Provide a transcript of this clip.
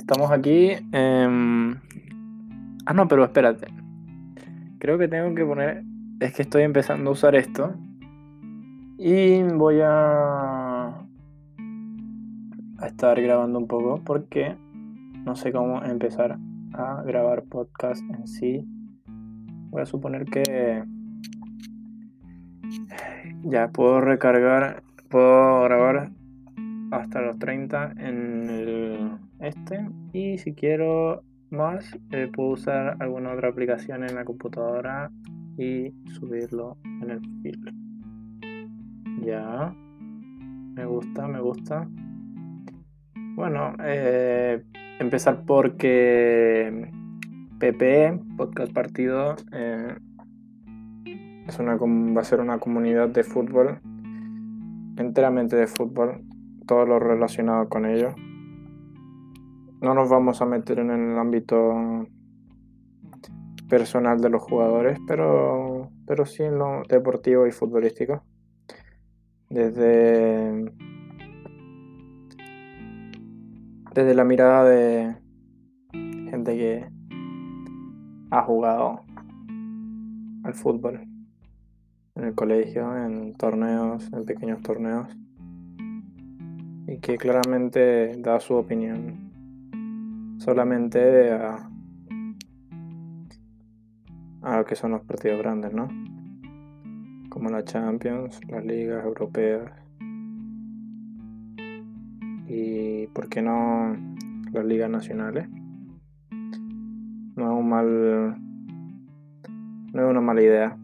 estamos aquí. em, Ah, no, pero espérate. Creo que tengo que poner. Es que estoy empezando a usar esto. Y voy a. a estar grabando un poco porque no sé cómo empezar a grabar podcast en sí. Voy a suponer que. Ya puedo recargar. Puedo grabar hasta los 30 en el este. Y si quiero más, eh, puedo usar alguna otra aplicación en la computadora y subirlo en el feed. Ya. Me gusta, me gusta. Bueno, eh, empezar porque PP, Podcast Partido, eh, es una, va a ser una comunidad de fútbol, enteramente de fútbol, todo lo relacionado con ello. No nos vamos a meter en el ámbito personal de los jugadores, pero, pero sí en lo deportivo y futbolístico. Desde, desde la mirada de gente que ha jugado al fútbol en el colegio, en torneos, en pequeños torneos, y que claramente da su opinión solamente a, a lo que son los partidos grandes, ¿no? Como la Champions, las ligas europeas y, ¿por qué no, las ligas nacionales? No es un mal, no es una mala idea.